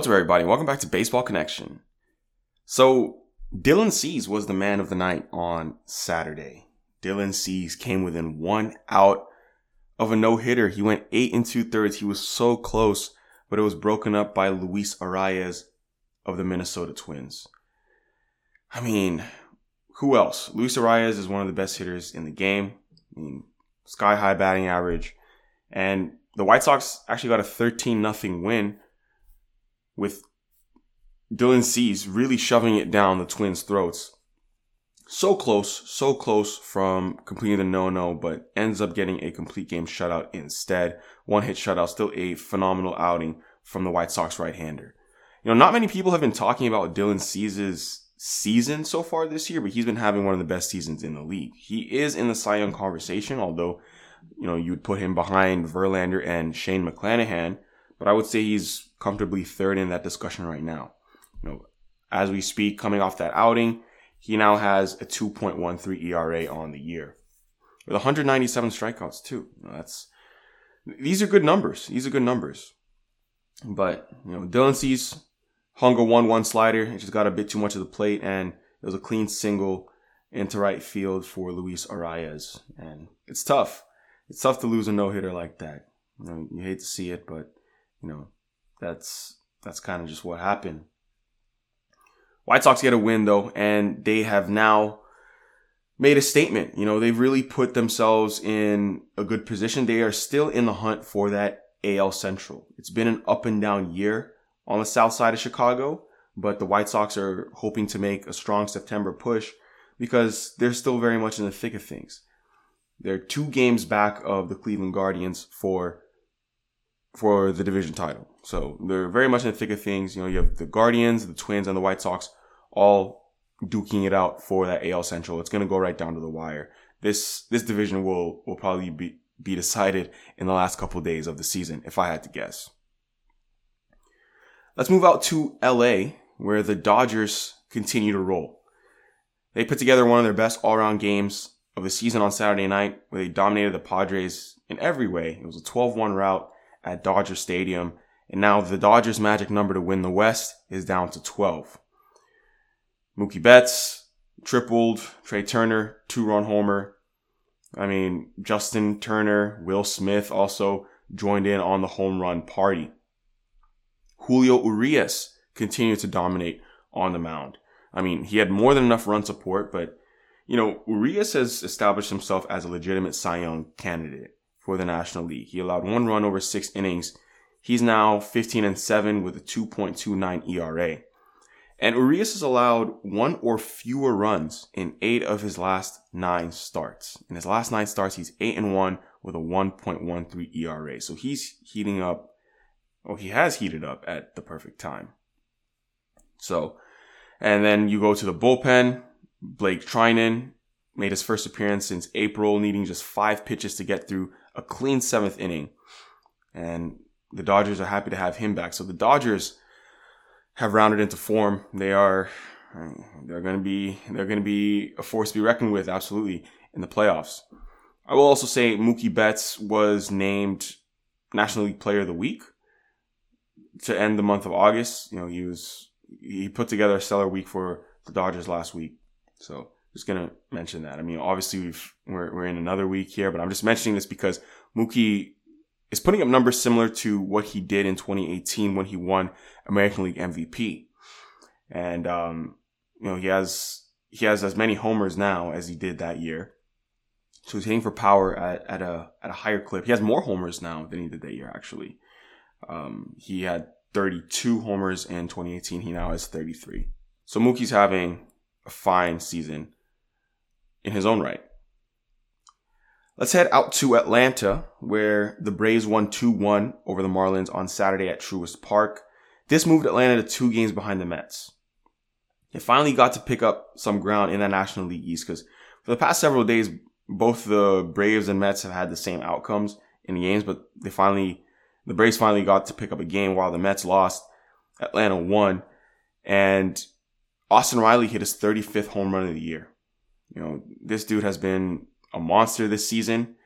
What's up, everybody? Welcome back to Baseball Connection. So, Dylan Cease was the man of the night on Saturday. Dylan Cease came within one out of a no hitter. He went eight and two thirds. He was so close, but it was broken up by Luis Arraez of the Minnesota Twins. I mean, who else? Luis Arraez is one of the best hitters in the game. I mean, sky high batting average. And the White Sox actually got a 13 nothing win with Dylan Cease really shoving it down the Twins' throats. So close, so close from completing the no-no, but ends up getting a complete game shutout instead. One hit shutout, still a phenomenal outing from the White Sox right-hander. You know, not many people have been talking about Dylan Cease's season so far this year, but he's been having one of the best seasons in the league. He is in the Cy Young conversation, although, you know, you would put him behind Verlander and Shane McClanahan, but I would say he's comfortably third in that discussion right now. You know, as we speak, coming off that outing, he now has a 2.13 ERA on the year with 197 strikeouts too. You know, that's these are good numbers. These are good numbers. But you know, Dylan Cease hung a one-one slider. It just got a bit too much of the plate, and it was a clean single into right field for Luis Arraez. And it's tough. It's tough to lose a no-hitter like that. You know, you hate to see it, but you know, that's that's kind of just what happened. White Sox get a win though, and they have now made a statement. You know, they've really put themselves in a good position. They are still in the hunt for that AL Central. It's been an up and down year on the south side of Chicago, but the White Sox are hoping to make a strong September push because they're still very much in the thick of things. They're two games back of the Cleveland Guardians for for the division title. So they're very much in the thick of things. You know, you have the Guardians, the Twins, and the White Sox all duking it out for that AL Central. It's going to go right down to the wire. This this division will will probably be be decided in the last couple of days of the season, if I had to guess. Let's move out to LA, where the Dodgers continue to roll. They put together one of their best all-around games of the season on Saturday night, where they dominated the Padres in every way. It was a 12-1 rout at Dodger Stadium. And now the Dodgers' magic number to win the West is down to 12. Mookie Betts tripled, Trea Turner, two run homer. I mean, Justin Turner, Will Smith also joined in on the home run party. Julio Urias continued to dominate on the mound. I mean, he had more than enough run support, but, you know, Urias has established himself as a legitimate Cy Young candidate for the National League. He allowed one run over six innings. He's now 15 and 7 with a 2.29 ERA. And Urias has allowed one or fewer runs in eight of his last nine starts. In his last nine starts, he's 8 and 1 with a 1.13 ERA. So he's heating up, well, he has heated up at the perfect time. So, and then you go to the bullpen. Blake Treinen made his first appearance since April, needing just five pitches to get through a clean seventh inning. And the Dodgers are happy to have him back. So the Dodgers have rounded into form. They are they're going to be they're going to be a force to be reckoned with absolutely in the playoffs. I will also say Mookie Betts was named National League Player of the Week to end the month of August. You know, he was he put together a stellar week for the Dodgers last week. So just gonna mention that. I mean, obviously we've we're, we're in another week here, but I'm just mentioning this because Mookie is putting up numbers similar to what he did in 2018 when he won American League MVP, and um, you know he has he has as many homers now as he did that year. So he's hitting for power at, at a at a higher clip. He has more homers now than he did that year. Actually, um, he had 32 homers in 2018. He now has 33. So Mookie's having a fine season in his own right. Let's head out to Atlanta, where the Braves won 2 1 over the Marlins on Saturday at Truist Park. This moved Atlanta to two games behind the Mets. It finally got to pick up some ground in the National League East because for the past several days, both the Braves and Mets have had the same outcomes in the games, but they finally, the Braves finally got to pick up a game while the Mets lost. Atlanta won, and Austin Riley hit his 35th home run of the year. You know, this dude has been a monster this season,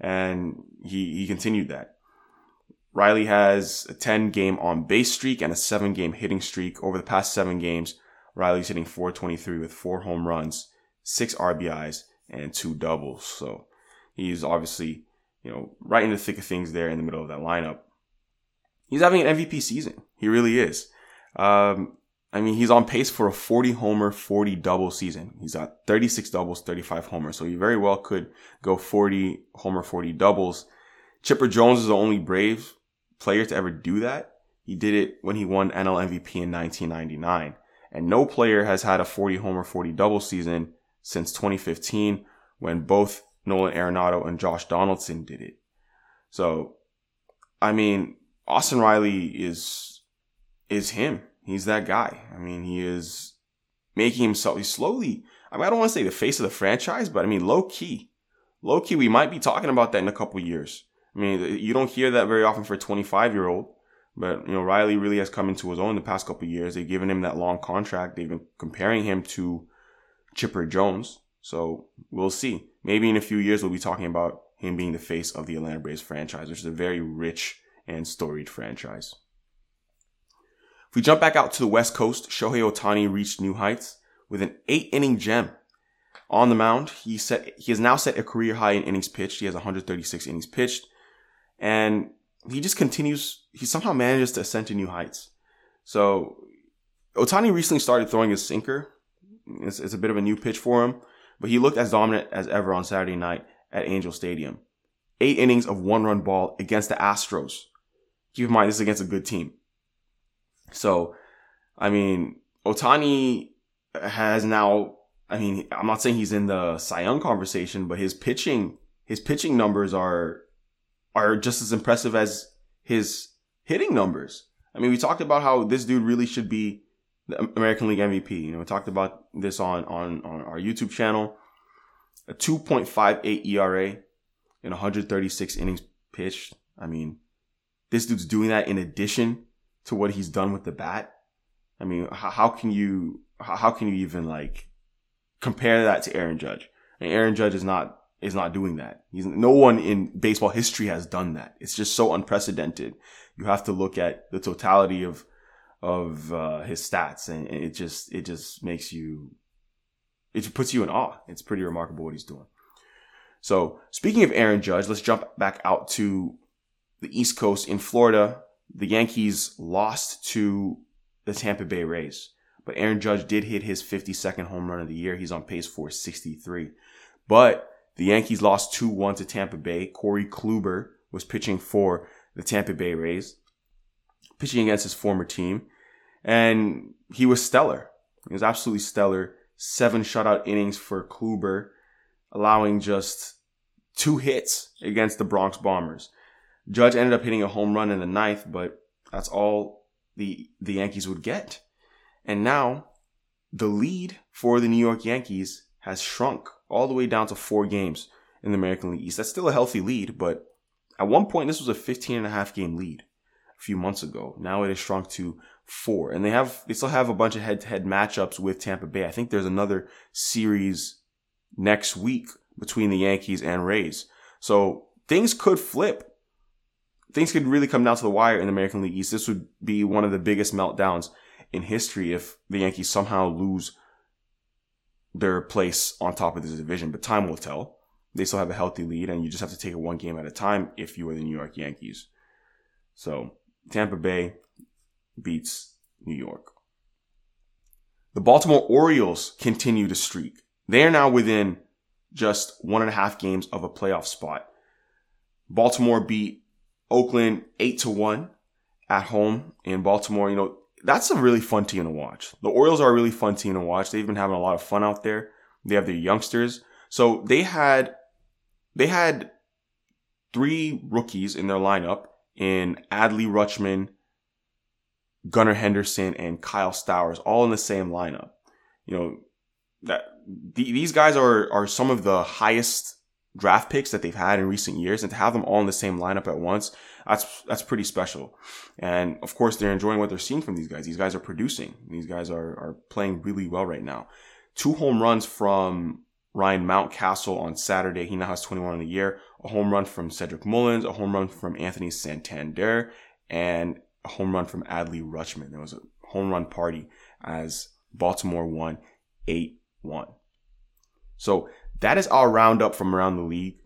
and he he continued that. Riley has a 10 game on base streak and a seven game hitting streak. Over the past seven games, Riley's hitting 423 with four home runs, six RBIs, and two doubles. So he's obviously, you know, right in the thick of things there in the middle of that lineup. He's having an MVP season. He really is. Um, I mean, he's on pace for a 40 homer, 40 double season. He's got 36 doubles, 35 homers. So he very well could go 40 homer, 40 doubles. Chipper Jones is the only Brave player to ever do that. He did it when he won NL MVP in 1999. And no player has had a 40 homer, 40 double season since 2015 when both Nolan Arenado and Josh Donaldson did it. So, I mean, Austin Riley is, is him. He's that guy. I mean, he is making himself, he's slowly, I mean, I don't want to say the face of the franchise, but I mean, low key, low key, we might be talking about that in a couple years. I mean, you don't hear that very often for a 25 year old, but you know, Riley really has come into his own the past couple years. They've given him that long contract. They've been comparing him to Chipper Jones. So we'll see. Maybe in a few years, we'll be talking about him being the face of the Atlanta Braves franchise, which is a very rich and storied franchise. If we jump back out to the West Coast, Shohei Ohtani reached new heights with an eight inning gem. On the mound, he set he has now set a career high in innings pitched. He has 136 innings pitched, and he just continues. He somehow manages to ascend to new heights. So Ohtani recently started throwing his sinker. It's, it's a bit of a new pitch for him, but he looked as dominant as ever on Saturday night at Angel Stadium. Eight innings of one run ball against the Astros. Keep in mind, this is against a good team. So, I mean, Ohtani has now, I mean, I'm not saying he's in the Cy Young conversation, but his pitching, his pitching numbers are, are just as impressive as his hitting numbers. I mean, we talked about how this dude really should be the American League MVP. You know, we talked about this on, on, on our YouTube channel. A 2.58 ERA in 136 innings pitched. I mean, this dude's doing that in addition to what he's done with the bat. I mean, how, how can you how can you even like compare that to Aaron Judge? And Aaron Judge is not is not doing that. He's no one in baseball history has done that. It's just so unprecedented. You have to look at the totality of of uh, his stats, and it just it just makes you it puts you in awe. It's pretty remarkable what he's doing. So speaking of Aaron Judge, let's jump back out to the East Coast in Florida the Yankees lost to the Tampa Bay Rays. But Aaron Judge did hit his 52nd home run of the year. He's on pace for 63. But the Yankees lost 2 1 to Tampa Bay. Corey Kluber was pitching for the Tampa Bay Rays, pitching against his former team. And he was stellar. He was absolutely stellar. Seven shutout innings for Kluber, allowing just two hits against the Bronx Bombers. Judge ended up hitting a home run in the ninth, but that's all the the Yankees would get. And now the lead for the New York Yankees has shrunk all the way down to four games in the American League East. That's still a healthy lead, but at one point this was a 15 and a half game lead a few months ago. Now it has shrunk to four. And they have they still have a bunch of head to head matchups with Tampa Bay. I think there's another series next week between the Yankees and Rays. So things could flip things could really come down to the wire in the American League East. This would be one of the biggest meltdowns in history if the Yankees somehow lose their place on top of this division. But time will tell. They still have a healthy lead, and you just have to take it one game at a time if you are the New York Yankees. So Tampa Bay beats New York. The Baltimore Orioles continue to streak. They are now within just one and a half games of a playoff spot. Baltimore beat Oakland eight to one at home in Baltimore. You know, that's a really fun team to watch. The Orioles are a really fun team to watch. They've been having a lot of fun out there. They have their youngsters. So they had, they had three rookies in their lineup in Adley Rutschman, Gunnar Henderson, and Kyle Stowers, all in the same lineup. You know, that these guys are, are some of the highest draft picks that they've had in recent years and to have them all in the same lineup at once, that's, that's pretty special. And of course, they're enjoying what they're seeing from these guys. These guys are producing. These guys are, are playing really well right now. Two home runs from Ryan Mountcastle on Saturday. He now has 21 in the year. A home run from Cedric Mullins, a home run from Anthony Santander, and a home run from Adley Rutschman. There was a home run party as Baltimore won 8 1. So that is our roundup from around the league.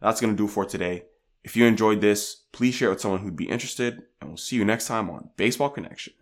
That's going to do for today. If you enjoyed this, please share it with someone who'd be interested, and we'll see you next time on Baseball Connection.